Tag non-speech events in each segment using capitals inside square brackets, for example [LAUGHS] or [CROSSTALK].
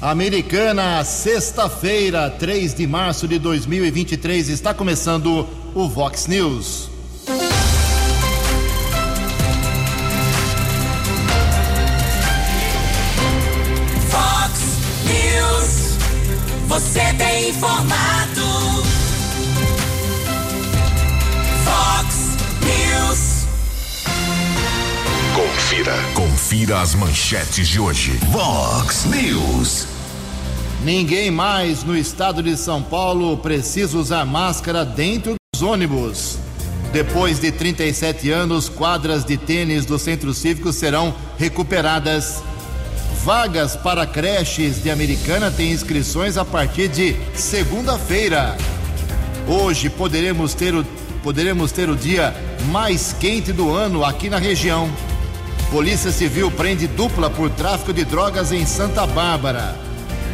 Americana, sexta-feira, 3 de março de 2023, está começando o Vox News. Vox News, você tem informado. Confira. Confira as manchetes de hoje. Vox News. Ninguém mais no estado de São Paulo precisa usar máscara dentro dos ônibus. Depois de 37 anos, quadras de tênis do Centro Cívico serão recuperadas. Vagas para creches de Americana têm inscrições a partir de segunda-feira. Hoje poderemos ter, o, poderemos ter o dia mais quente do ano aqui na região. Polícia Civil prende dupla por tráfico de drogas em Santa Bárbara.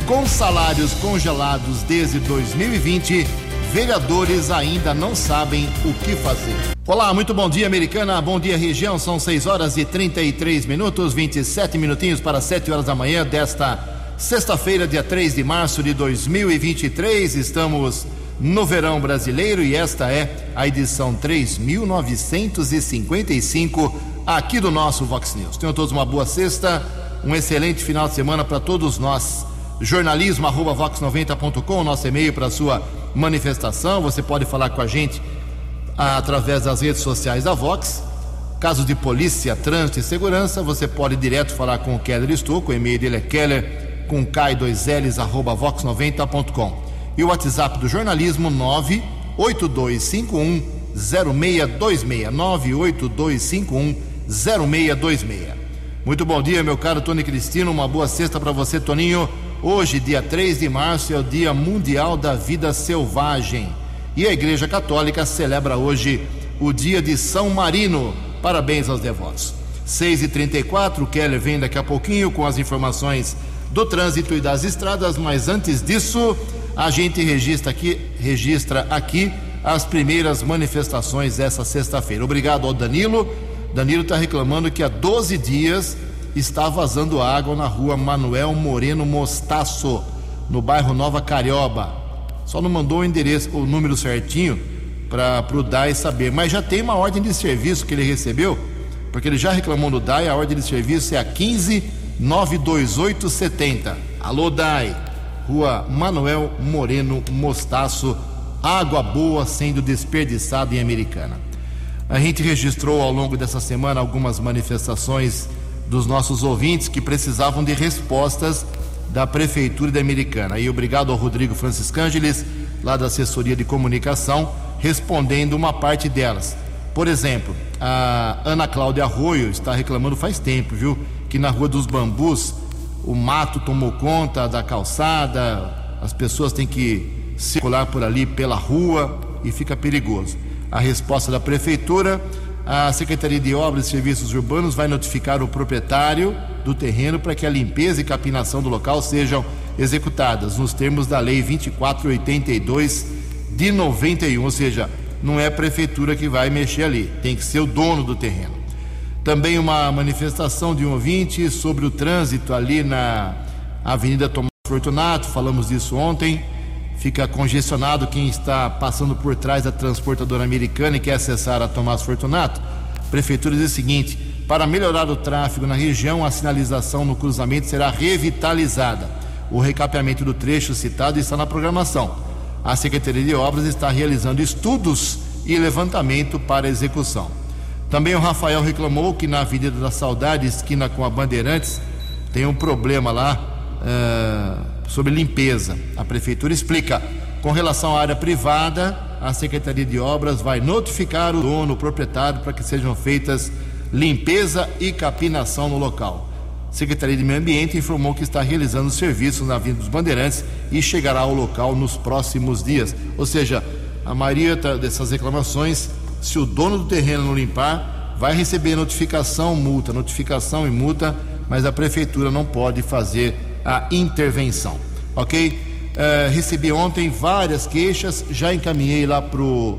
Com salários congelados desde 2020, vereadores ainda não sabem o que fazer. Olá, muito bom dia, americana. Bom dia, região. São 6 horas e 33 minutos, 27 minutinhos para 7 horas da manhã desta sexta-feira, dia 3 de março de 2023. Estamos no verão brasileiro e esta é a edição 3955 aqui do nosso Vox News. Tenham todos uma boa sexta, um excelente final de semana para todos nós. Jornalismo arroba vox90.com, nosso e-mail para sua manifestação. Você pode falar com a gente através das redes sociais da Vox. Caso de polícia, trânsito e segurança, você pode direto falar com o Keller Estouco. O e-mail dele é keller com k2ls arroba vox90.com. E o WhatsApp do jornalismo 98251 0626 98251 0626. Muito bom dia, meu caro Tony Cristino. Uma boa sexta para você, Toninho. Hoje, dia 3 de março, é o Dia Mundial da Vida Selvagem. E a Igreja Católica celebra hoje o dia de São Marino. Parabéns aos devotos. 6h34, o Keller vem daqui a pouquinho com as informações do trânsito e das estradas, mas antes disso, a gente registra aqui, registra aqui as primeiras manifestações dessa sexta-feira. Obrigado ao Danilo. Danilo está reclamando que há 12 dias está vazando água na rua Manuel Moreno Mostaço, no bairro Nova Carioba. Só não mandou o endereço, o número certinho para o DAI saber. Mas já tem uma ordem de serviço que ele recebeu, porque ele já reclamou no DAI, a ordem de serviço é a 1592870. Alô, DAI, rua Manuel Moreno Mostaço, água boa sendo desperdiçada em Americana. A gente registrou ao longo dessa semana algumas manifestações dos nossos ouvintes que precisavam de respostas da Prefeitura da Americana. E obrigado ao Rodrigo Franciscângeles, lá da assessoria de comunicação, respondendo uma parte delas. Por exemplo, a Ana Cláudia Arroio está reclamando faz tempo, viu? Que na Rua dos Bambus o mato tomou conta da calçada, as pessoas têm que circular por ali pela rua e fica perigoso. A resposta da Prefeitura a Secretaria de Obras e Serviços Urbanos vai notificar o proprietário do terreno para que a limpeza e capinação do local sejam executadas nos termos da Lei 2482 de 91, ou seja, não é a prefeitura que vai mexer ali, tem que ser o dono do terreno. Também uma manifestação de um ouvinte sobre o trânsito ali na Avenida Tomás Fortunato, falamos disso ontem. Fica congestionado quem está passando por trás da transportadora americana e quer acessar a Tomás Fortunato. A prefeitura diz o seguinte: para melhorar o tráfego na região, a sinalização no cruzamento será revitalizada. O recapeamento do trecho citado está na programação. A Secretaria de Obras está realizando estudos e levantamento para execução. Também o Rafael reclamou que na Avenida da Saudade, esquina com a Bandeirantes, tem um problema lá. Uh sobre limpeza. A prefeitura explica. Com relação à área privada, a Secretaria de Obras vai notificar o dono, o proprietário, para que sejam feitas limpeza e capinação no local. A Secretaria de Meio Ambiente informou que está realizando serviços na Avenida dos Bandeirantes e chegará ao local nos próximos dias. Ou seja, a maioria dessas reclamações, se o dono do terreno não limpar, vai receber notificação, multa, notificação e multa, mas a prefeitura não pode fazer a intervenção, ok? Uh, recebi ontem várias queixas, já encaminhei lá para o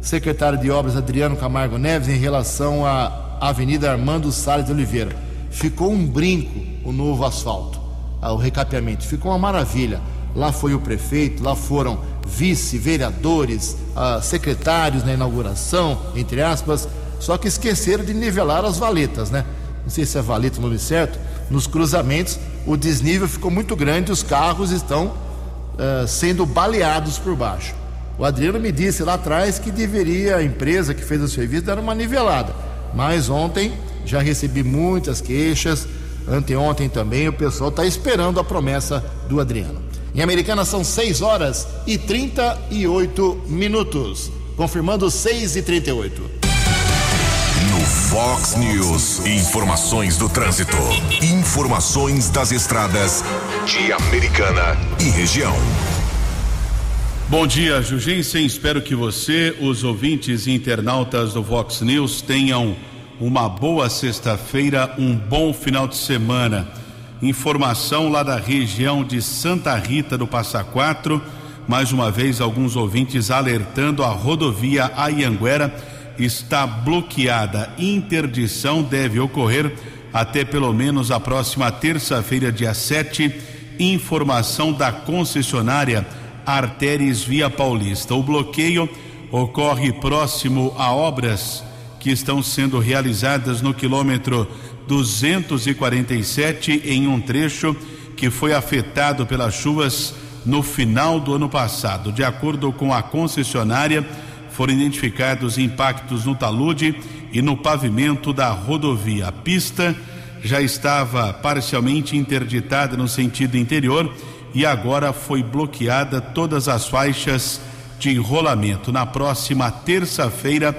secretário de obras Adriano Camargo Neves em relação à Avenida Armando Salles de Oliveira. Ficou um brinco o novo asfalto. o recapeamento. Ficou uma maravilha. Lá foi o prefeito, lá foram vice-vereadores, ah, secretários na inauguração, entre aspas. Só que esqueceram de nivelar as valetas, né? Não sei se é valeta o nome certo. Nos cruzamentos, o desnível ficou muito grande, os carros estão uh, sendo baleados por baixo. O Adriano me disse lá atrás que deveria a empresa que fez o serviço dar uma nivelada. Mas ontem já recebi muitas queixas, anteontem também, o pessoal está esperando a promessa do Adriano. Em Americana são 6 horas e 38 minutos. Confirmando 6 e 38. Fox News, informações do trânsito. Informações das estradas de Americana e região. Bom dia, Jugensen. Espero que você, os ouvintes e internautas do Fox News, tenham uma boa sexta-feira, um bom final de semana. Informação lá da região de Santa Rita do Passa Quatro. Mais uma vez, alguns ouvintes alertando a rodovia Ayanguera está bloqueada. Interdição deve ocorrer até pelo menos a próxima terça-feira, dia 7. Informação da concessionária Artéries Via Paulista. O bloqueio ocorre próximo a obras que estão sendo realizadas no quilômetro 247 em um trecho que foi afetado pelas chuvas no final do ano passado. De acordo com a concessionária, foram identificados impactos no talude e no pavimento da rodovia. A pista já estava parcialmente interditada no sentido interior e agora foi bloqueada todas as faixas de enrolamento. Na próxima terça-feira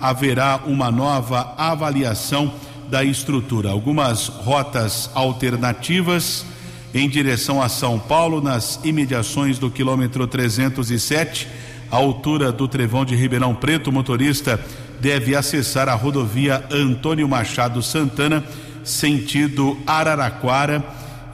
haverá uma nova avaliação da estrutura. Algumas rotas alternativas em direção a São Paulo, nas imediações do quilômetro 307, à altura do Trevão de Ribeirão Preto. O motorista deve acessar a rodovia Antônio Machado Santana, sentido Araraquara,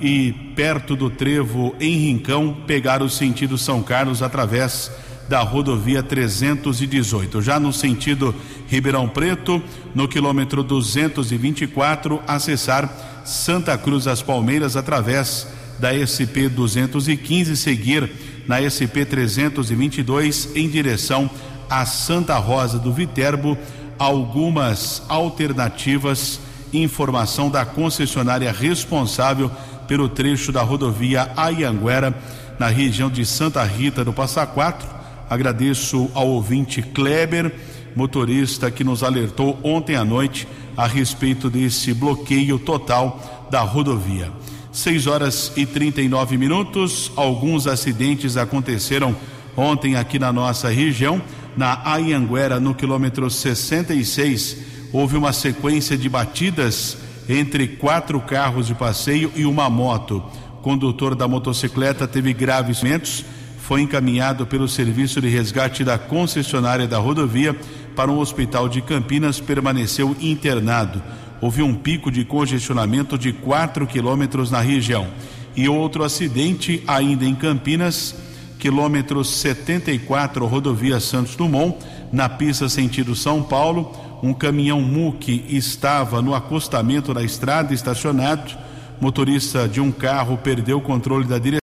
e perto do trevo em Rincão, pegar o sentido São Carlos através da rodovia 318. Já no sentido Ribeirão Preto, no quilômetro 224, acessar Santa Cruz das Palmeiras através da SP 215, seguir na SP 322 em direção a Santa Rosa do Viterbo. Algumas alternativas, informação da concessionária responsável pelo trecho da rodovia Ayanguera, na região de Santa Rita do Passa Quatro Agradeço ao ouvinte Kleber, motorista que nos alertou ontem à noite a respeito desse bloqueio total da rodovia. 6 horas e 39 minutos. Alguns acidentes aconteceram ontem aqui na nossa região. Na Ayanguera, no quilômetro 66, houve uma sequência de batidas entre quatro carros de passeio e uma moto. O condutor da motocicleta teve graves ferimentos foi encaminhado pelo serviço de resgate da concessionária da rodovia para um hospital de Campinas, permaneceu internado. Houve um pico de congestionamento de 4 quilômetros na região. E outro acidente ainda em Campinas, quilômetro 74, rodovia Santos Dumont, na pista sentido São Paulo. Um caminhão MUC estava no acostamento da estrada estacionado. Motorista de um carro perdeu o controle da direção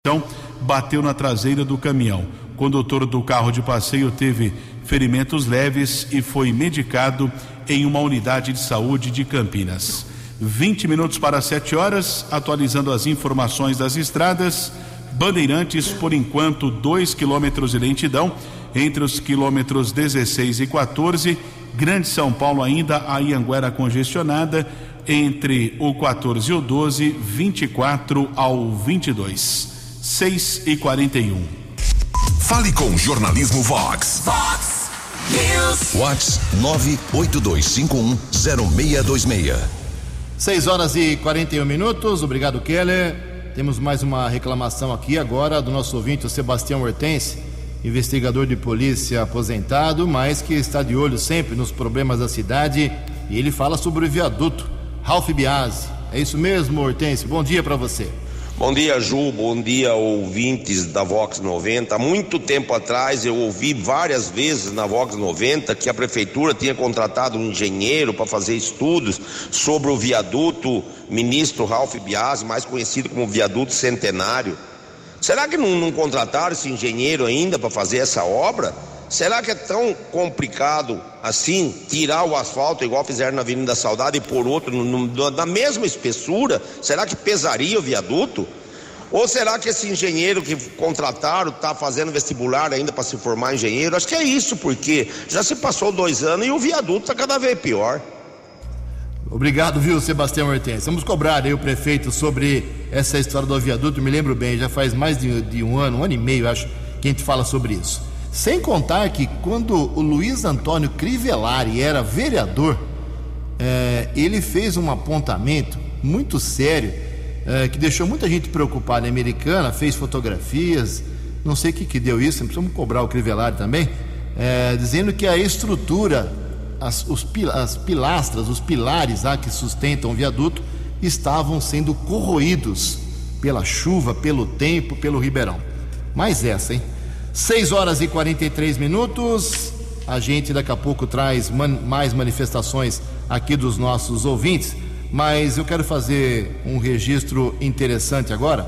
bateu na traseira do caminhão. O condutor do carro de passeio teve ferimentos leves e foi medicado em uma unidade de saúde de Campinas. 20 minutos para 7 horas, atualizando as informações das estradas. Bandeirantes, por enquanto, 2 quilômetros de lentidão entre os quilômetros 16 e 14. Grande São Paulo ainda, a Ianguera congestionada entre o 14 e o 12, 24 ao 22. 6 e 41. Fale com o Jornalismo Vox. Fox Vox 982510626. 6 horas e 41 minutos. Obrigado, Keller. Temos mais uma reclamação aqui agora do nosso ouvinte, o Sebastião Hortense, investigador de polícia aposentado, mas que está de olho sempre nos problemas da cidade. E ele fala sobre o viaduto Ralph Biase. É isso mesmo, Hortense? Bom dia para você. Bom dia, Ju. Bom dia, ouvintes da Vox 90. Há muito tempo atrás eu ouvi várias vezes na Vox 90 que a prefeitura tinha contratado um engenheiro para fazer estudos sobre o viaduto ministro Ralph Biasi, mais conhecido como viaduto centenário. Será que não, não contrataram esse engenheiro ainda para fazer essa obra? Será que é tão complicado assim tirar o asfalto igual fizeram na Avenida da Saudade e por outro na mesma espessura? Será que pesaria o viaduto? Ou será que esse engenheiro que contrataram está fazendo vestibular ainda para se formar engenheiro? Acho que é isso, porque já se passou dois anos e o viaduto está cada vez pior. Obrigado, viu, Sebastião Hortense. Vamos cobrar aí o prefeito sobre essa história do viaduto. Me lembro bem, já faz mais de, de um ano, um ano e meio, acho, que a gente fala sobre isso. Sem contar que quando o Luiz Antônio Crivellari era vereador, é, ele fez um apontamento muito sério é, que deixou muita gente preocupada. Americana fez fotografias, não sei o que, que deu isso, precisamos cobrar o Crivellari também, é, dizendo que a estrutura, as, os, as pilastras, os pilares lá que sustentam o viaduto estavam sendo corroídos pela chuva, pelo tempo, pelo ribeirão. Mais essa, hein? 6 horas e 43 minutos. A gente daqui a pouco traz man mais manifestações aqui dos nossos ouvintes, mas eu quero fazer um registro interessante agora.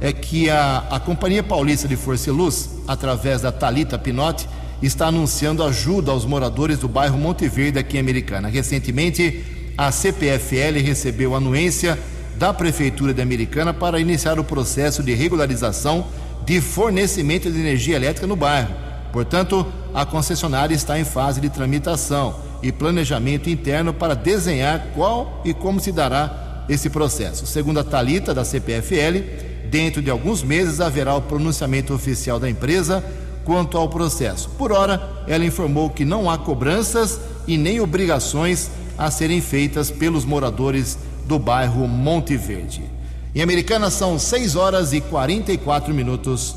É que a, a Companhia Paulista de Força e Luz, através da Talita Pinotti, está anunciando ajuda aos moradores do bairro Monte Verde aqui em Americana. Recentemente, a CPFL recebeu anuência da Prefeitura de Americana para iniciar o processo de regularização de fornecimento de energia elétrica no bairro. Portanto, a concessionária está em fase de tramitação e planejamento interno para desenhar qual e como se dará esse processo. Segundo a Talita da CPFL, dentro de alguns meses haverá o pronunciamento oficial da empresa quanto ao processo. Por hora, ela informou que não há cobranças e nem obrigações a serem feitas pelos moradores do bairro Monte Verde. Em Americana são 6 horas e 44 minutos.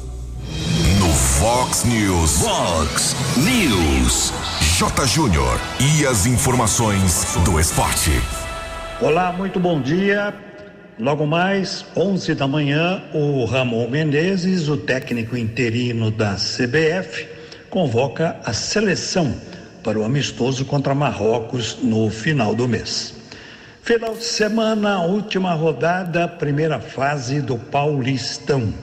No Fox News. Fox News. J. Júnior. E as informações do esporte. Olá, muito bom dia. Logo mais, 11 da manhã, o Ramon Menezes, o técnico interino da CBF, convoca a seleção para o amistoso contra Marrocos no final do mês. Final de semana, última rodada, primeira fase do Paulistão.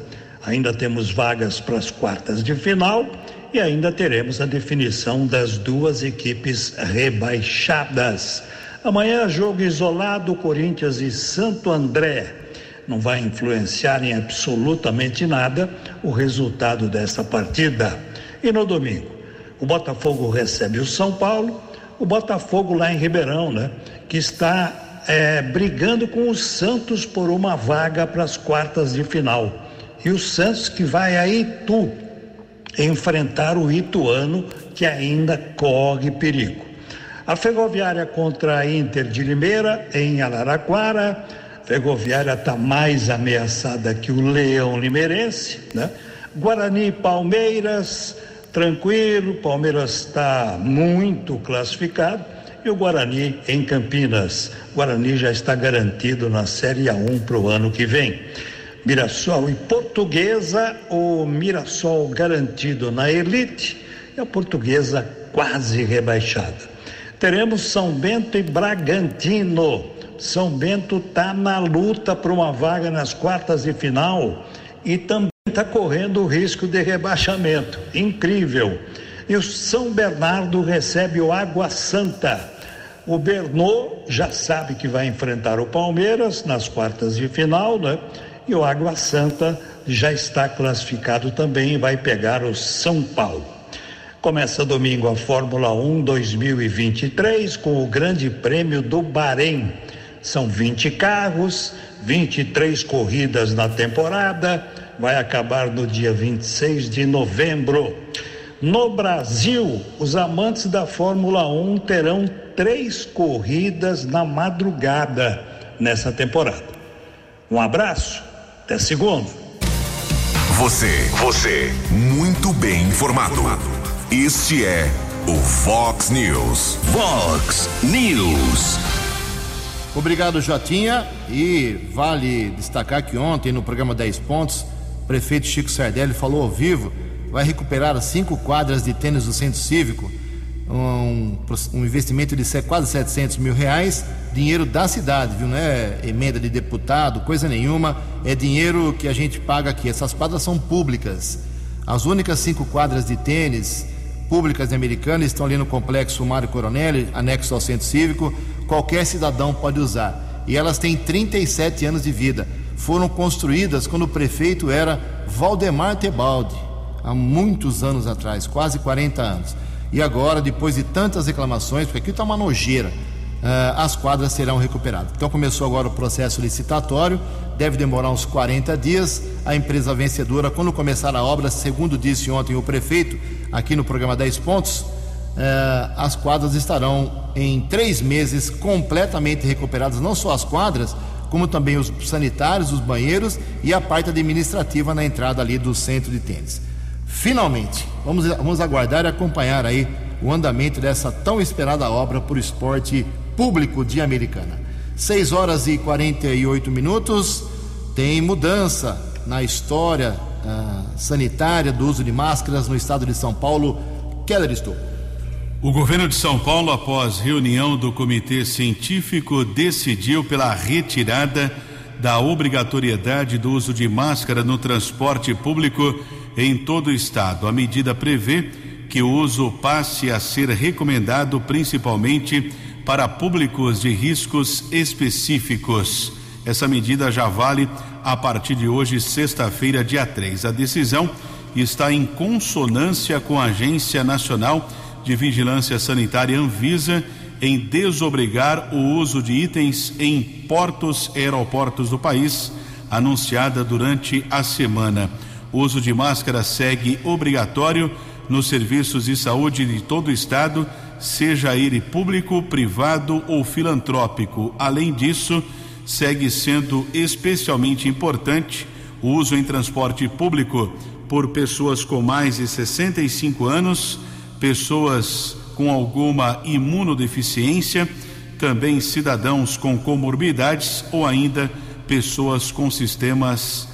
Ainda temos vagas para as quartas de final e ainda teremos a definição das duas equipes rebaixadas. Amanhã, jogo isolado, Corinthians e Santo André. Não vai influenciar em absolutamente nada o resultado dessa partida. E no domingo, o Botafogo recebe o São Paulo, o Botafogo lá em Ribeirão, né? Que está é, brigando com o Santos por uma vaga para as quartas de final. E o Santos que vai a Itu enfrentar o Ituano, que ainda corre perigo. A Ferroviária contra a Inter de Limeira, em Araraquara. A Ferroviária está mais ameaçada que o Leão Limeirense, né? Guarani Palmeiras, tranquilo, Palmeiras está muito classificado e o Guarani em Campinas. Guarani já está garantido na Série A1 para o ano que vem. Mirassol e Portuguesa, o Mirassol garantido na elite e a Portuguesa quase rebaixada. Teremos São Bento e Bragantino. São Bento está na luta por uma vaga nas quartas de final e também está correndo o risco de rebaixamento. Incrível. E o São Bernardo recebe o Água Santa. O Bernô já sabe que vai enfrentar o Palmeiras nas quartas de final, né? E o Água Santa já está classificado também e vai pegar o São Paulo. Começa domingo a Fórmula 1 2023 com o Grande Prêmio do Bahrein. São 20 carros, 23 corridas na temporada, vai acabar no dia 26 de novembro. No Brasil, os amantes da Fórmula 1 terão três corridas na madrugada nessa temporada. Um abraço, até segundo. Você, você, muito bem informado. Este é o Fox News. Fox News. Obrigado, Jotinha. E vale destacar que ontem, no programa 10 Pontos, o prefeito Chico Sardelli falou ao vivo: vai recuperar cinco quadras de tênis do Centro Cívico, um, um investimento de quase 700 mil reais, dinheiro da cidade, viu? Não é emenda de deputado, coisa nenhuma, é dinheiro que a gente paga aqui. Essas quadras são públicas. As únicas cinco quadras de tênis públicas de Americana estão ali no complexo Mário Coronel, anexo ao Centro Cívico qualquer cidadão pode usar. E elas têm 37 anos de vida. Foram construídas quando o prefeito era Valdemar Tebaldi, há muitos anos atrás, quase 40 anos. E agora, depois de tantas reclamações, porque aqui está uma nojeira, uh, as quadras serão recuperadas. Então começou agora o processo licitatório, deve demorar uns 40 dias. A empresa vencedora, quando começar a obra, segundo disse ontem o prefeito, aqui no programa 10 Pontos, uh, as quadras estarão em três meses completamente recuperadas, não só as quadras, como também os sanitários, os banheiros e a parte administrativa na entrada ali do centro de tênis. Finalmente, vamos, vamos aguardar e acompanhar aí o andamento dessa tão esperada obra por esporte público de Americana. 6 horas e 48 minutos, tem mudança na história uh, sanitária do uso de máscaras no estado de São Paulo. Keller Estouco. O governo de São Paulo, após reunião do comitê científico, decidiu pela retirada da obrigatoriedade do uso de máscara no transporte público em todo o estado. A medida prevê que o uso passe a ser recomendado principalmente para públicos de riscos específicos. Essa medida já vale a partir de hoje, sexta-feira, dia 3. A decisão está em consonância com a Agência Nacional de Vigilância Sanitária Anvisa em desobrigar o uso de itens em portos e aeroportos do país, anunciada durante a semana. O uso de máscara segue obrigatório nos serviços de saúde de todo o estado, seja ele público, privado ou filantrópico. Além disso, segue sendo especialmente importante o uso em transporte público por pessoas com mais de 65 anos pessoas com alguma imunodeficiência, também cidadãos com comorbidades ou ainda pessoas com sistemas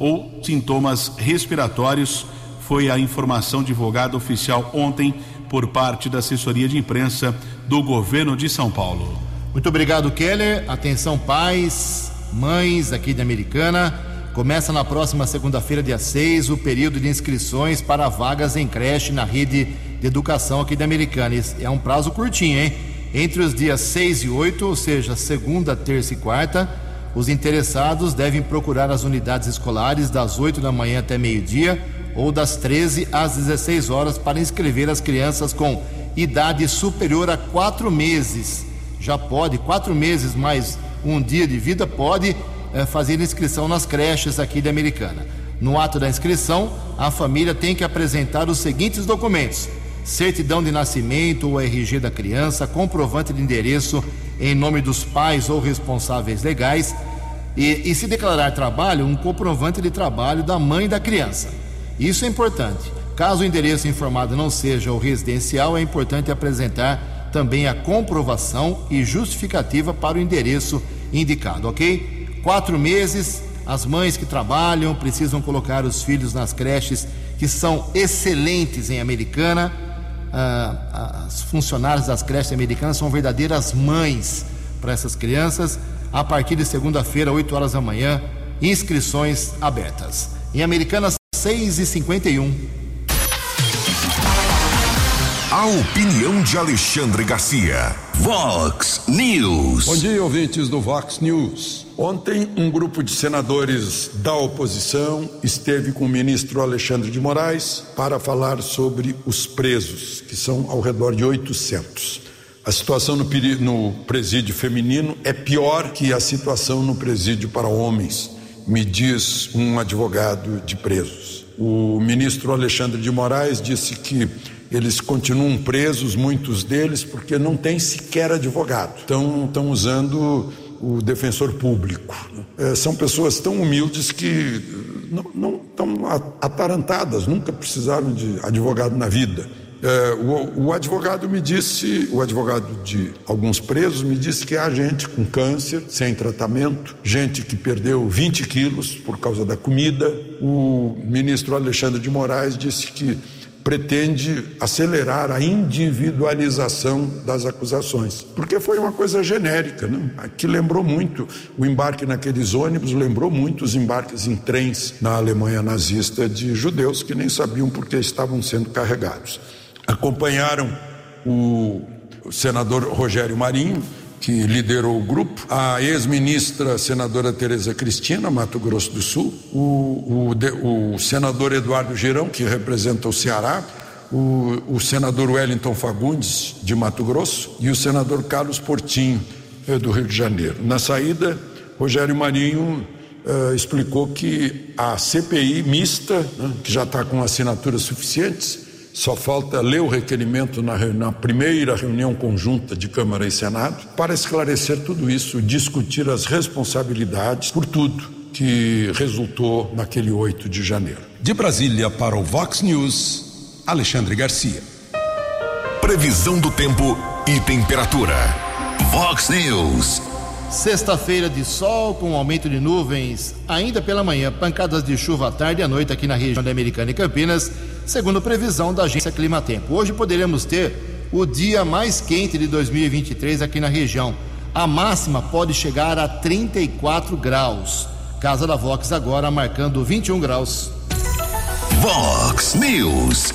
ou sintomas respiratórios. Foi a informação divulgada oficial ontem por parte da assessoria de imprensa do governo de São Paulo. Muito obrigado, Keller. Atenção, pais, mães aqui de Americana. Começa na próxima segunda-feira, dia 6, o período de inscrições para vagas em creche na rede de educação aqui da Americana. É um prazo curtinho, hein? Entre os dias 6 e 8, ou seja, segunda, terça e quarta, os interessados devem procurar as unidades escolares das 8 da manhã até meio-dia ou das 13 às 16 horas para inscrever as crianças com idade superior a quatro meses. Já pode, quatro meses mais um dia de vida, pode é, fazer inscrição nas creches aqui de Americana. No ato da inscrição, a família tem que apresentar os seguintes documentos: certidão de nascimento ou RG da criança, comprovante de endereço em nome dos pais ou responsáveis legais e, e, se declarar trabalho, um comprovante de trabalho da mãe da criança. Isso é importante. Caso o endereço informado não seja o residencial, é importante apresentar também a comprovação e justificativa para o endereço indicado, ok? Quatro meses, as mães que trabalham precisam colocar os filhos nas creches que são excelentes em Americana ah, as funcionárias das creches americanas são verdadeiras mães para essas crianças. A partir de segunda-feira, 8 horas da manhã, inscrições abertas. Em Americanas, 6 e 51 A opinião de Alexandre Garcia. Vox News. Bom dia, ouvintes do Vox News. Ontem, um grupo de senadores da oposição esteve com o ministro Alexandre de Moraes para falar sobre os presos, que são ao redor de 800. A situação no, no presídio feminino é pior que a situação no presídio para homens, me diz um advogado de presos. O ministro Alexandre de Moraes disse que eles continuam presos, muitos deles, porque não tem sequer advogado. Estão, estão usando o defensor público. É, são pessoas tão humildes que não, não estão atarantadas, nunca precisaram de advogado na vida. É, o, o, advogado me disse, o advogado de alguns presos me disse que há gente com câncer sem tratamento, gente que perdeu 20 quilos por causa da comida. O ministro Alexandre de Moraes disse que pretende acelerar a individualização das acusações, porque foi uma coisa genérica, né? que lembrou muito o embarque naqueles ônibus, lembrou muito os embarques em trens na Alemanha nazista de judeus que nem sabiam por que estavam sendo carregados. Acompanharam o senador Rogério Marinho, que liderou o grupo, a ex-ministra senadora Tereza Cristina, Mato Grosso do Sul, o, o, o senador Eduardo Girão, que representa o Ceará, o, o, senador Wellington Fagundes, de Mato Grosso, e o senador Carlos Portinho, eh, do Rio de Janeiro. Na saída, Rogério Marinho uh, explicou que a CPI mista, né, que já está com assinaturas suficientes, só falta ler o requerimento na, na, primeira reunião conjunta de Câmara e Senado para esclarecer tudo isso, discutir as responsabilidades por tudo que resultou naquele 8 de janeiro. De Brasília para o Vox News, Alexandre Garcia. Previsão do tempo e temperatura. Vox News. Sexta-feira de sol com aumento de nuvens, ainda pela manhã, pancadas de chuva à tarde e à noite aqui na região da Americana e Campinas, segundo previsão da agência Climatempo. Hoje poderemos ter o dia mais quente de 2023 aqui na região. A máxima pode chegar a 34 graus. Casa da Vox agora marcando 21 graus. Vox News.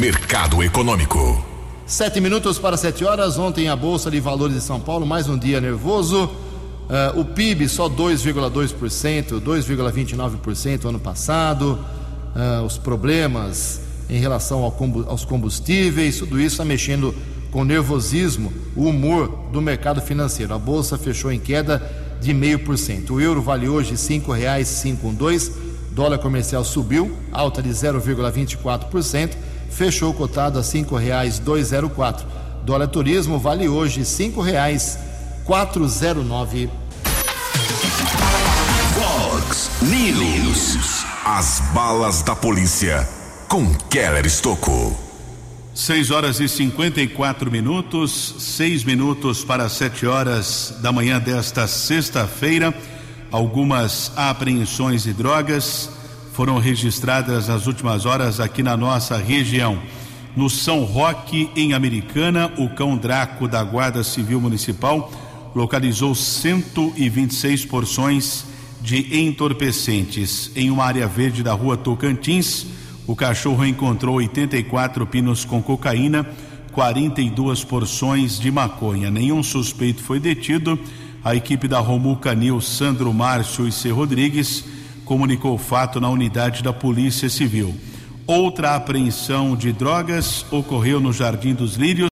Mercado Econômico. Sete minutos para sete horas. Ontem a Bolsa de Valores de São Paulo, mais um dia nervoso. Uh, o PIB só 2,2%, 2,29% ano passado. Uh, os problemas em relação ao aos combustíveis, tudo isso está mexendo com o nervosismo, o humor do mercado financeiro. A Bolsa fechou em queda de 0,5%. O euro vale hoje R$ 5,512. Dólar comercial subiu, alta de 0,24% fechou cotado a zero quatro. Dólar turismo vale hoje zero nove. Fox News. As balas da polícia com Keller Estocou. 6 horas e 54 minutos, seis minutos para sete horas da manhã desta sexta-feira. Algumas apreensões de drogas foram registradas nas últimas horas aqui na nossa região. No São Roque, em Americana, o cão Draco da Guarda Civil Municipal localizou 126 porções de entorpecentes. Em uma área verde da rua Tocantins, o cachorro encontrou 84 pinos com cocaína, 42 porções de maconha. Nenhum suspeito foi detido. A equipe da Romu Canil, Sandro Márcio e C. Rodrigues comunicou o fato na unidade da Polícia Civil. Outra apreensão de drogas ocorreu no Jardim dos Lírios.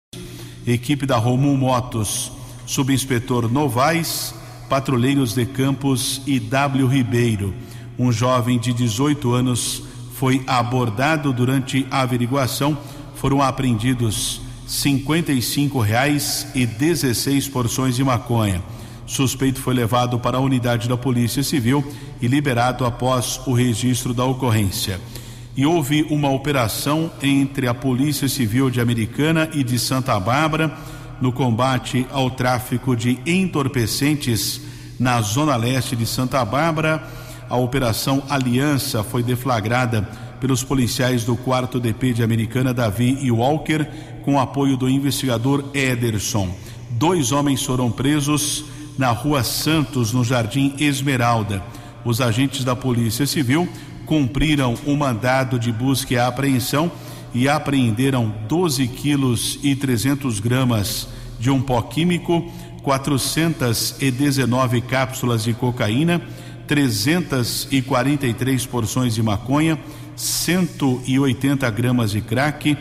Equipe da Romul Motos, subinspetor Novaes, patrulheiros de Campos e W Ribeiro. Um jovem de 18 anos foi abordado durante a averiguação. Foram apreendidos R$ reais e 16 porções de maconha. Suspeito foi levado para a unidade da Polícia Civil e liberado após o registro da ocorrência. E houve uma operação entre a Polícia Civil de Americana e de Santa Bárbara no combate ao tráfico de entorpecentes na zona leste de Santa Bárbara. A operação Aliança foi deflagrada pelos policiais do 4 DP de Americana, Davi e Walker, com apoio do investigador Ederson. Dois homens foram presos na Rua Santos, no Jardim Esmeralda. Os agentes da Polícia Civil cumpriram o mandado de busca e apreensão e apreenderam 12 quilos e 300 gramas de um pó químico, 419 cápsulas de cocaína, 343 porções de maconha, 180 gramas de crack,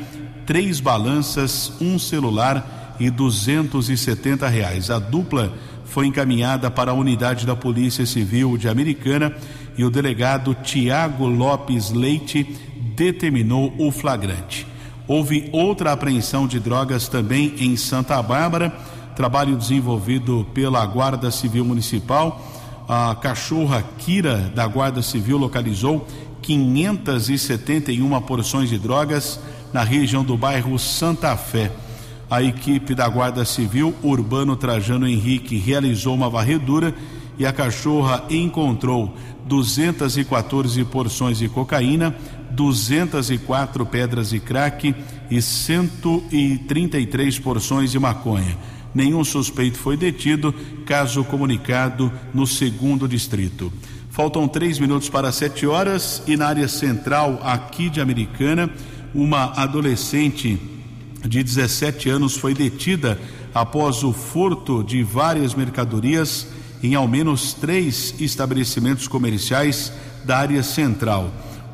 três balanças, um celular e 270 reais. A dupla foi encaminhada para a unidade da Polícia Civil de Americana e o delegado Tiago Lopes Leite determinou o flagrante. Houve outra apreensão de drogas também em Santa Bárbara, trabalho desenvolvido pela Guarda Civil Municipal. A cachorra Kira da Guarda Civil localizou 571 porções de drogas, na região do bairro Santa Fé. A equipe da Guarda Civil Urbano Trajano Henrique realizou uma varredura e a cachorra encontrou 214 porções de cocaína, 204 pedras de crack e 133 porções de maconha. Nenhum suspeito foi detido, caso comunicado no segundo distrito. Faltam três minutos para sete horas e na área central aqui de Americana, uma adolescente de 17 anos foi detida após o furto de várias mercadorias em ao menos três estabelecimentos comerciais da área central.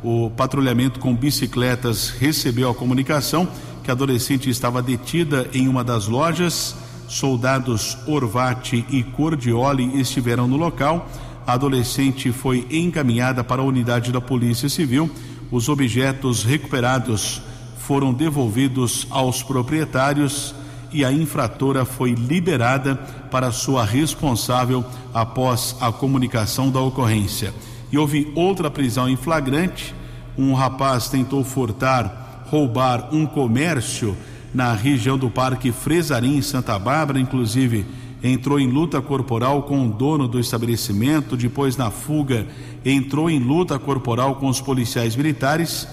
O patrulhamento com bicicletas recebeu a comunicação que a adolescente estava detida em uma das lojas. Soldados Orvati e Cordioli estiveram no local. A adolescente foi encaminhada para a unidade da Polícia Civil. Os objetos recuperados foram devolvidos aos proprietários e a infratora foi liberada para sua responsável após a comunicação da ocorrência. E houve outra prisão em flagrante. Um rapaz tentou furtar, roubar um comércio na região do Parque Fresarim, em Santa Bárbara, inclusive entrou em luta corporal com o dono do estabelecimento, depois na fuga entrou em luta corporal com os policiais militares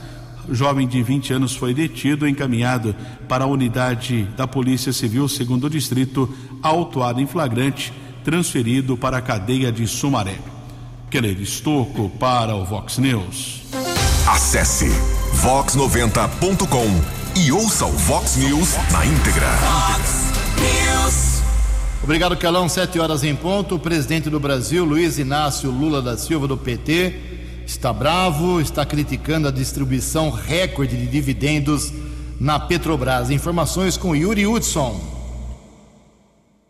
jovem de 20 anos foi detido encaminhado para a unidade da Polícia Civil, segundo o distrito, autuado em flagrante, transferido para a cadeia de Sumaré. Keller Estocco para o Vox News. Acesse vox90.com e ouça o Vox News na íntegra. Vox News. Obrigado, Calão. Sete horas em ponto. O presidente do Brasil, Luiz Inácio Lula da Silva, do PT, está bravo, está criticando a distribuição recorde de dividendos na Petrobras. Informações com Yuri Hudson.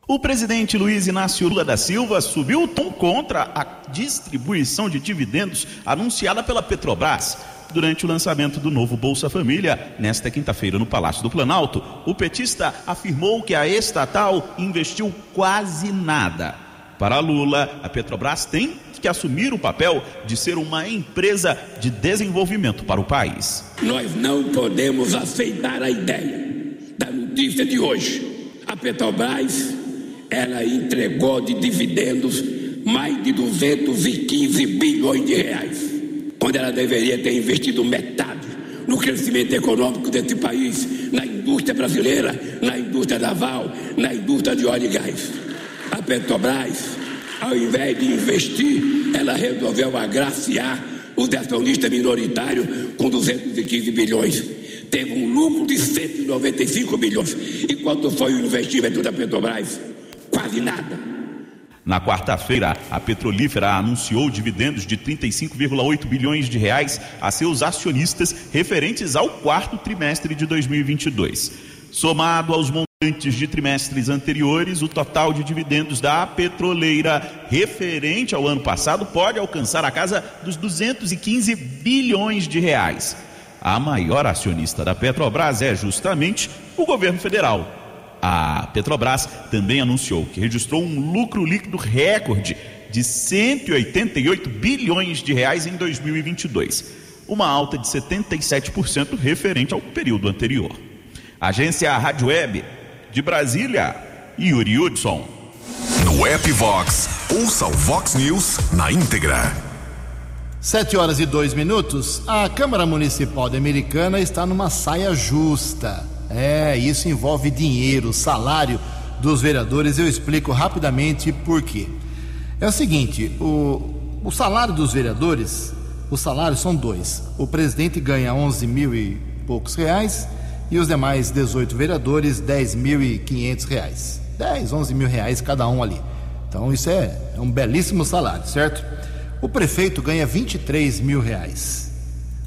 O presidente Luiz Inácio Lula da Silva subiu o tom contra a distribuição de dividendos anunciada pela Petrobras. Durante o lançamento do novo Bolsa Família, nesta quinta-feira no Palácio do Planalto, o petista afirmou que a estatal investiu quase nada. Para Lula, a Petrobras tem que assumir o papel de ser uma empresa de desenvolvimento para o país. Nós não podemos aceitar a ideia da notícia de hoje. A Petrobras, ela entregou de dividendos mais de 215 bilhões de reais, quando ela deveria ter investido metade no crescimento econômico desse país, na indústria brasileira, na indústria naval, na indústria de óleo e gás. A Petrobras ao invés de investir, ela resolveu agraciar o acionista minoritário com 215 bilhões. Teve um lucro de 195 bilhões. E quanto foi o investimento da Petrobras? Quase nada. Na quarta-feira, a petrolífera anunciou dividendos de 35,8 bilhões de reais a seus acionistas referentes ao quarto trimestre de 2022. Somado aos Antes de trimestres anteriores, o total de dividendos da petroleira referente ao ano passado pode alcançar a casa dos 215 bilhões de reais. A maior acionista da Petrobras é justamente o governo federal. A Petrobras também anunciou que registrou um lucro líquido recorde de 188 bilhões de reais em 2022, uma alta de 77% referente ao período anterior. Agência Rádio Web de Brasília, Yuri Hudson. No app Vox, ouça o Vox News na íntegra. Sete horas e dois minutos. A Câmara Municipal de Americana está numa saia justa. É, isso envolve dinheiro, salário dos vereadores. Eu explico rapidamente por quê. É o seguinte: o, o salário dos vereadores, os salários são dois. O presidente ganha 11 mil e poucos reais e os demais 18 vereadores, 10.500 reais. 10, 11 mil reais cada um ali. Então isso é, é um belíssimo salário, certo? O prefeito ganha 23 mil reais,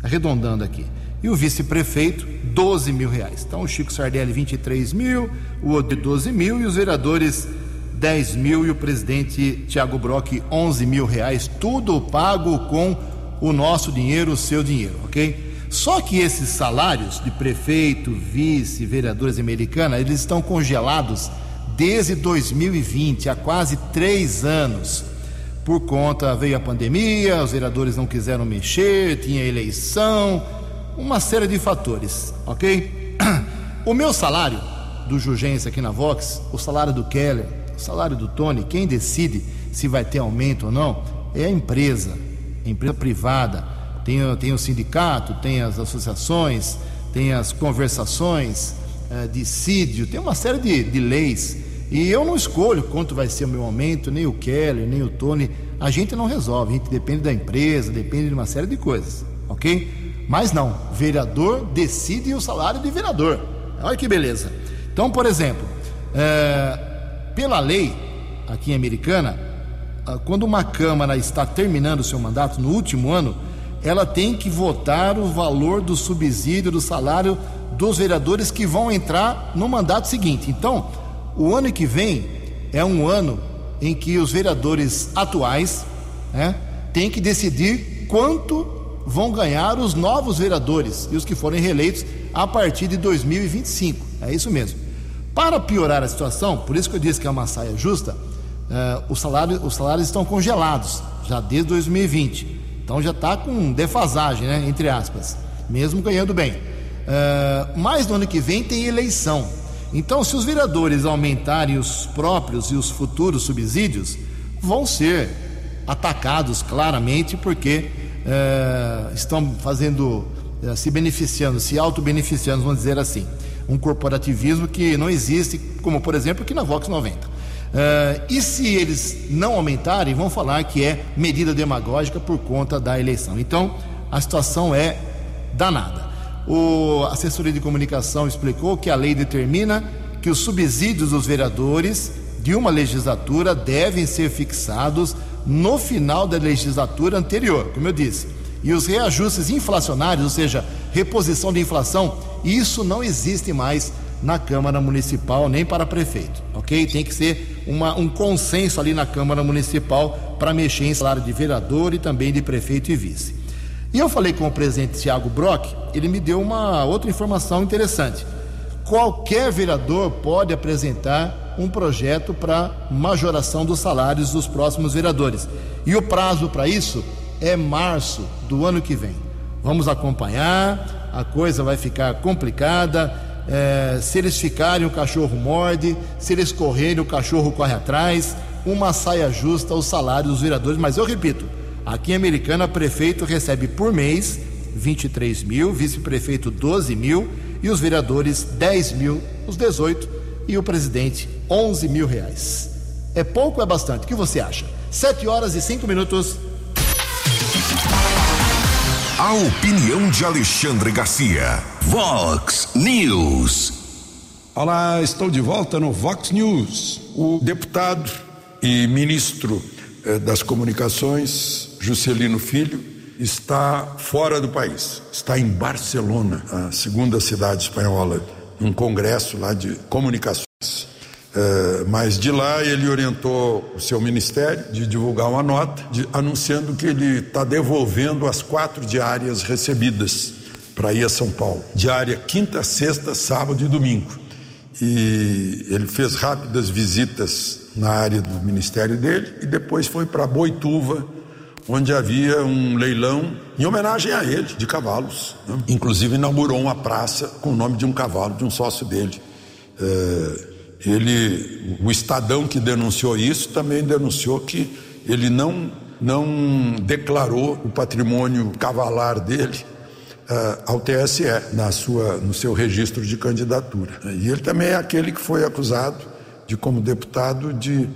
arredondando aqui. E o vice-prefeito, 12 mil reais. Então o Chico Sardelli, 23 mil, o outro 12 mil e os vereadores 10 mil e o presidente Tiago Brock 11 mil reais, tudo pago com o nosso dinheiro, o seu dinheiro, ok? Só que esses salários de prefeito, vice, vereadores americanas, eles estão congelados desde 2020, há quase três anos. Por conta, veio a pandemia, os vereadores não quiseram mexer, tinha eleição, uma série de fatores, ok? O meu salário do Jurgência aqui na Vox, o salário do Keller, o salário do Tony, quem decide se vai ter aumento ou não é a empresa, a empresa privada. Tem, tem o sindicato, tem as associações, tem as conversações uh, de sídio, tem uma série de, de leis. E eu não escolho quanto vai ser o meu aumento, nem o Keller, nem o Tony. A gente não resolve, a gente depende da empresa, depende de uma série de coisas, ok? Mas não, vereador decide o salário de vereador. Olha que beleza. Então, por exemplo, é, pela lei aqui em Americana, quando uma Câmara está terminando o seu mandato no último ano, ela tem que votar o valor do subsídio do salário dos vereadores que vão entrar no mandato seguinte. Então, o ano que vem é um ano em que os vereadores atuais né, têm que decidir quanto vão ganhar os novos vereadores e os que forem reeleitos a partir de 2025. É isso mesmo. Para piorar a situação, por isso que eu disse que é uma saia justa, uh, os, salários, os salários estão congelados já desde 2020. Então já está com defasagem, né, entre aspas, mesmo ganhando bem. Uh, mas no ano que vem tem eleição. Então, se os vereadores aumentarem os próprios e os futuros subsídios, vão ser atacados claramente, porque é, estão fazendo, é, se beneficiando, se auto-beneficiando, vamos dizer assim. Um corporativismo que não existe, como por exemplo aqui na Vox 90. É, e se eles não aumentarem, vão falar que é medida demagógica por conta da eleição. Então, a situação é danada. O assessoria de comunicação explicou que a lei determina que os subsídios dos vereadores de uma legislatura devem ser fixados no final da legislatura anterior, como eu disse. E os reajustes inflacionários, ou seja, reposição de inflação, isso não existe mais na Câmara Municipal nem para prefeito, ok? Tem que ser uma, um consenso ali na Câmara Municipal para mexer em salário de vereador e também de prefeito e vice. E eu falei com o presidente Tiago Brock, ele me deu uma outra informação interessante. Qualquer vereador pode apresentar um projeto para majoração dos salários dos próximos vereadores. E o prazo para isso é março do ano que vem. Vamos acompanhar, a coisa vai ficar complicada. É, se eles ficarem, o cachorro morde, se eles correrem, o cachorro corre atrás. Uma saia justa aos salários dos vereadores, mas eu repito: aqui em Americana, prefeito recebe por mês 23 mil, vice-prefeito 12 mil e os vereadores 10 mil, os 18 e o presidente 11 mil reais. É pouco ou é bastante? O que você acha? 7 horas e 5 minutos. A opinião de Alexandre Garcia. Vox News. Olá, estou de volta no Vox News. O deputado e ministro eh, das Comunicações, Juscelino Filho, está fora do país. Está em Barcelona, a segunda cidade espanhola, num congresso lá de comunicações. Uh, mas de lá ele orientou o seu ministério de divulgar uma nota de, anunciando que ele está devolvendo as quatro diárias recebidas para ir a São Paulo. Diária quinta, sexta, sábado e domingo. E ele fez rápidas visitas na área do ministério dele e depois foi para Boituva, onde havia um leilão em homenagem a ele, de cavalos. Né? Inclusive inaugurou uma praça com o nome de um cavalo de um sócio dele. Uh, ele, o Estadão que denunciou isso também denunciou que ele não, não declarou o patrimônio cavalar dele uh, ao TSE na sua, no seu registro de candidatura. E ele também é aquele que foi acusado de, como deputado, de uh,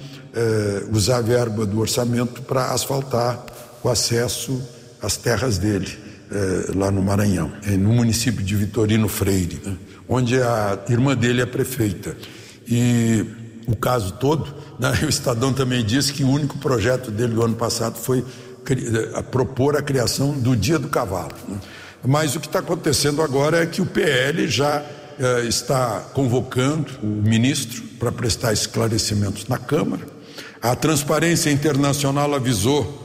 usar a verba do orçamento para asfaltar o acesso às terras dele. Uh, lá no Maranhão, no município de Vitorino Freire, né, onde a irmã dele é prefeita. E o caso todo, né, [LAUGHS] o Estadão também disse que o único projeto dele do ano passado foi a eh, propor a criação do Dia do Cavalo. Né? Mas o que está acontecendo agora é que o PL já eh, está convocando o ministro para prestar esclarecimentos na Câmara. A Transparência Internacional avisou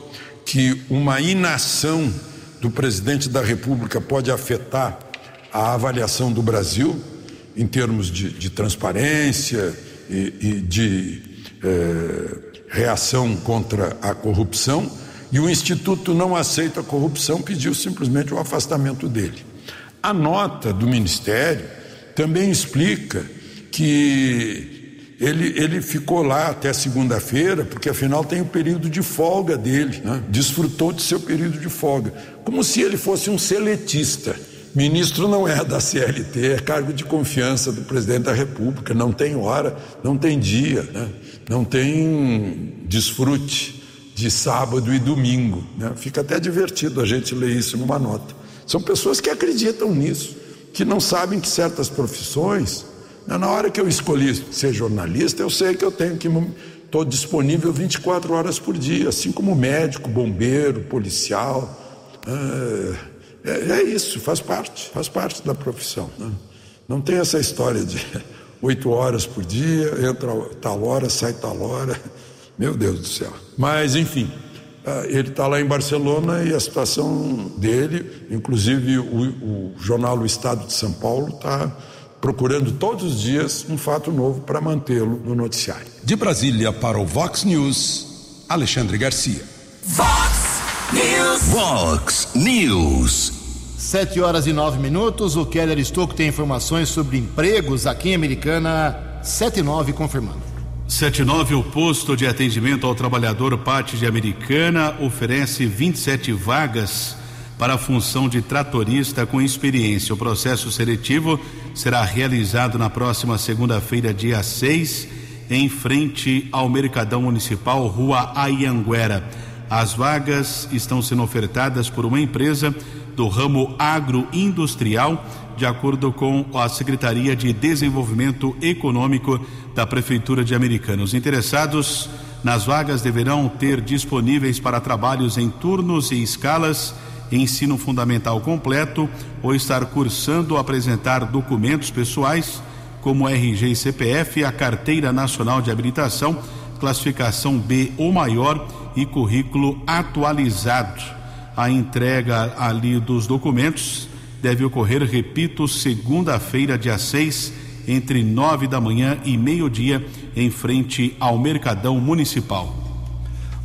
que uma inação do presidente da República pode afetar a avaliação do Brasil em termos de, de transparência e, e de eh, reação contra a corrupção, e o Instituto não aceita a corrupção, pediu simplesmente o afastamento dele. A nota do Ministério também explica que ele, ele ficou lá até segunda-feira, porque afinal tem o período de folga dele, né? desfrutou de seu período de folga, como se ele fosse um seletista. Ministro não é da CLT, é cargo de confiança do presidente da República, não tem hora, não tem dia, né? não tem desfrute de sábado e domingo. Né? Fica até divertido a gente ler isso numa nota. São pessoas que acreditam nisso, que não sabem que certas profissões. Né? Na hora que eu escolhi ser jornalista, eu sei que eu tenho que estou disponível 24 horas por dia, assim como médico, bombeiro, policial. É é, é isso, faz parte, faz parte da profissão. Né? Não tem essa história de [LAUGHS] oito horas por dia, entra tal hora, sai tal hora. Meu Deus do céu. Mas, enfim, ah, ele está lá em Barcelona e a situação dele, inclusive o, o jornal O Estado de São Paulo, está procurando todos os dias um fato novo para mantê-lo no noticiário. De Brasília para o Vox News, Alexandre Garcia. Vox News. Vox News. Sete horas e nove minutos. O Keller Estouco tem informações sobre empregos aqui em Americana. Sete e nove confirmando. 79, o posto de atendimento ao trabalhador Pátio de Americana oferece 27 vagas para a função de tratorista com experiência. O processo seletivo será realizado na próxima segunda-feira, dia 6, em frente ao Mercadão Municipal, Rua Ayanguera. As vagas estão sendo ofertadas por uma empresa do ramo agroindustrial, de acordo com a Secretaria de Desenvolvimento Econômico da Prefeitura de Americana. Os interessados nas vagas deverão ter disponíveis para trabalhos em turnos e escalas, ensino fundamental completo ou estar cursando ou apresentar documentos pessoais como RG e CPF, a Carteira Nacional de Habilitação, classificação B ou maior e currículo atualizado a entrega ali dos documentos deve ocorrer, repito, segunda-feira, dia 6, entre nove da manhã e meio-dia, em frente ao Mercadão Municipal.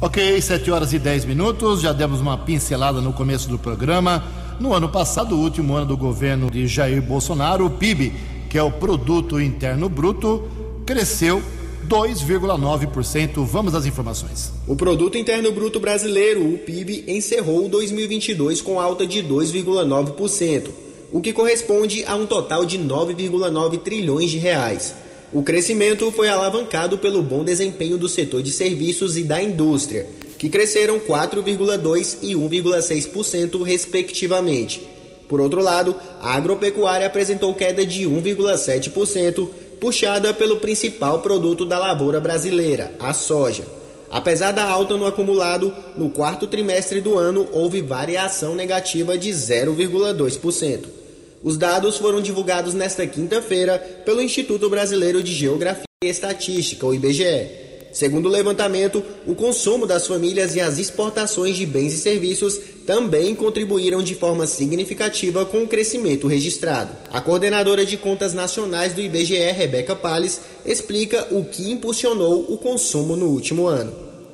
Ok, sete horas e dez minutos. Já demos uma pincelada no começo do programa. No ano passado, o último ano do governo de Jair Bolsonaro, o PIB, que é o Produto Interno Bruto, cresceu 2,9%. Vamos às informações. O Produto Interno Bruto Brasileiro, o PIB, encerrou 2022 com alta de 2,9%, o que corresponde a um total de 9,9 trilhões de reais. O crescimento foi alavancado pelo bom desempenho do setor de serviços e da indústria, que cresceram 4,2% e 1,6%, respectivamente. Por outro lado, a agropecuária apresentou queda de 1,7%, puxada pelo principal produto da lavoura brasileira, a soja. Apesar da alta no acumulado, no quarto trimestre do ano houve variação negativa de 0,2%. Os dados foram divulgados nesta quinta-feira pelo Instituto Brasileiro de Geografia e Estatística, o IBGE. Segundo o levantamento, o consumo das famílias e as exportações de bens e serviços também contribuíram de forma significativa com o crescimento registrado. A coordenadora de contas nacionais do IBGE, Rebeca Palles, explica o que impulsionou o consumo no último ano.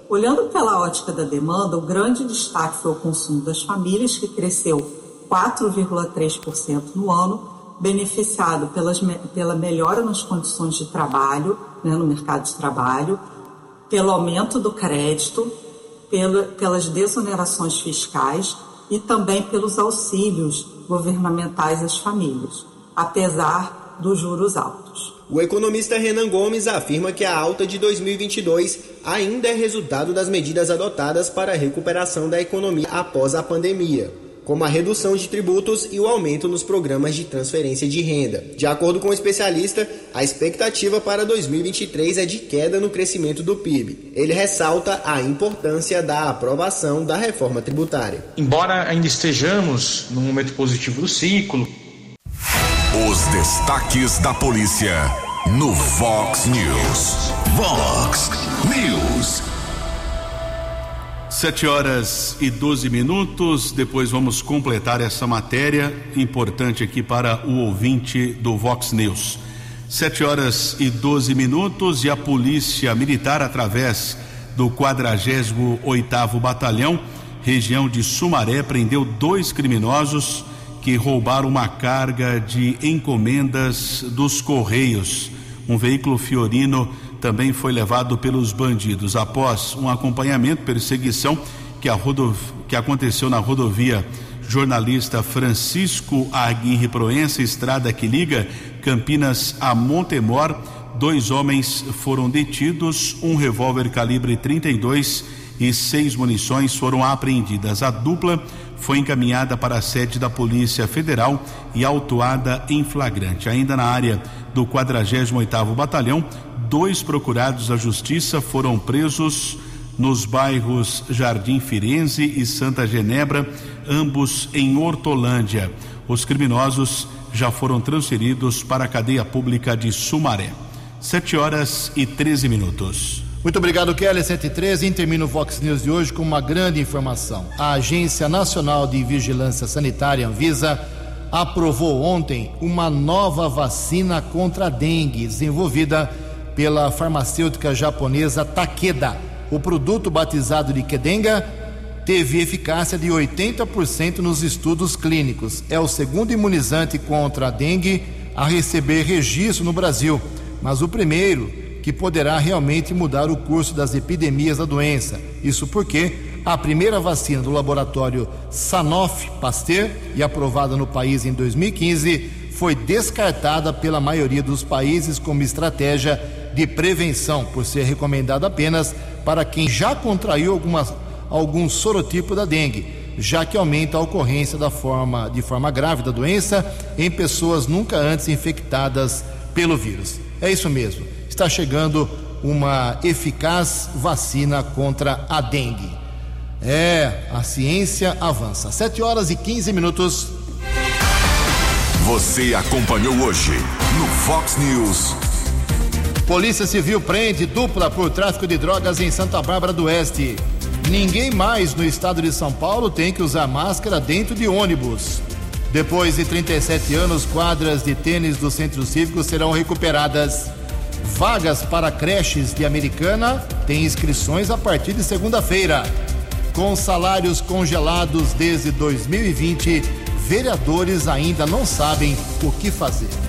Olhando pela ótica da demanda, o grande destaque foi o consumo das famílias, que cresceu 4,3% no ano, beneficiado pelas, pela melhora nas condições de trabalho, né, no mercado de trabalho, pelo aumento do crédito, pela, pelas desonerações fiscais e também pelos auxílios governamentais às famílias, apesar dos juros altos. O economista Renan Gomes afirma que a alta de 2022 ainda é resultado das medidas adotadas para a recuperação da economia após a pandemia como a redução de tributos e o aumento nos programas de transferência de renda. De acordo com o especialista, a expectativa para 2023 é de queda no crescimento do PIB. Ele ressalta a importância da aprovação da reforma tributária. Embora ainda estejamos no momento positivo do ciclo, os destaques da polícia no Vox News. Vox News. Sete horas e doze minutos. Depois vamos completar essa matéria importante aqui para o ouvinte do Vox News. Sete horas e doze minutos e a polícia militar através do 48 oitavo batalhão, região de Sumaré, prendeu dois criminosos que roubaram uma carga de encomendas dos Correios. Um veículo fiorino também foi levado pelos bandidos. Após um acompanhamento, perseguição que, que aconteceu na rodovia jornalista Francisco Aguirre Proença, estrada que liga Campinas a Montemor, dois homens foram detidos, um revólver calibre 32 e seis munições foram apreendidas. A dupla foi encaminhada para a sede da Polícia Federal e autuada em flagrante. Ainda na área do 48º Batalhão, dois procurados da Justiça foram presos nos bairros Jardim Firenze e Santa Genebra, ambos em Hortolândia. Os criminosos já foram transferidos para a cadeia pública de Sumaré. Sete horas e 13 minutos. Muito obrigado, Kelly 73. E termina o Vox News de hoje com uma grande informação. A Agência Nacional de Vigilância Sanitária, Anvisa, aprovou ontem uma nova vacina contra a dengue, desenvolvida pela farmacêutica japonesa Takeda. O produto batizado de Kedenga teve eficácia de 80% nos estudos clínicos. É o segundo imunizante contra a dengue a receber registro no Brasil, mas o primeiro que poderá realmente mudar o curso das epidemias da doença. Isso porque a primeira vacina do laboratório Sanofi Pasteur e aprovada no país em 2015 foi descartada pela maioria dos países como estratégia de prevenção, por ser recomendada apenas para quem já contraiu alguma, algum sorotipo da dengue, já que aumenta a ocorrência da forma, de forma grave da doença em pessoas nunca antes infectadas pelo vírus. É isso mesmo está chegando uma eficaz vacina contra a dengue. É, a ciência avança. 7 horas e 15 minutos. Você acompanhou hoje no Fox News. Polícia Civil prende dupla por tráfico de drogas em Santa Bárbara do Oeste. Ninguém mais no estado de São Paulo tem que usar máscara dentro de ônibus. Depois de 37 anos, quadras de tênis do Centro Cívico serão recuperadas. Vagas para creches de Americana têm inscrições a partir de segunda-feira. Com salários congelados desde 2020, vereadores ainda não sabem o que fazer.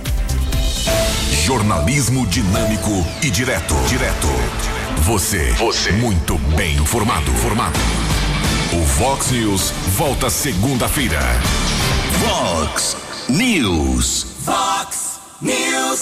Jornalismo dinâmico e direto. Direto. Você. Você. Muito bem informado. Formado. O Vox News volta segunda-feira. Vox News. Vox News.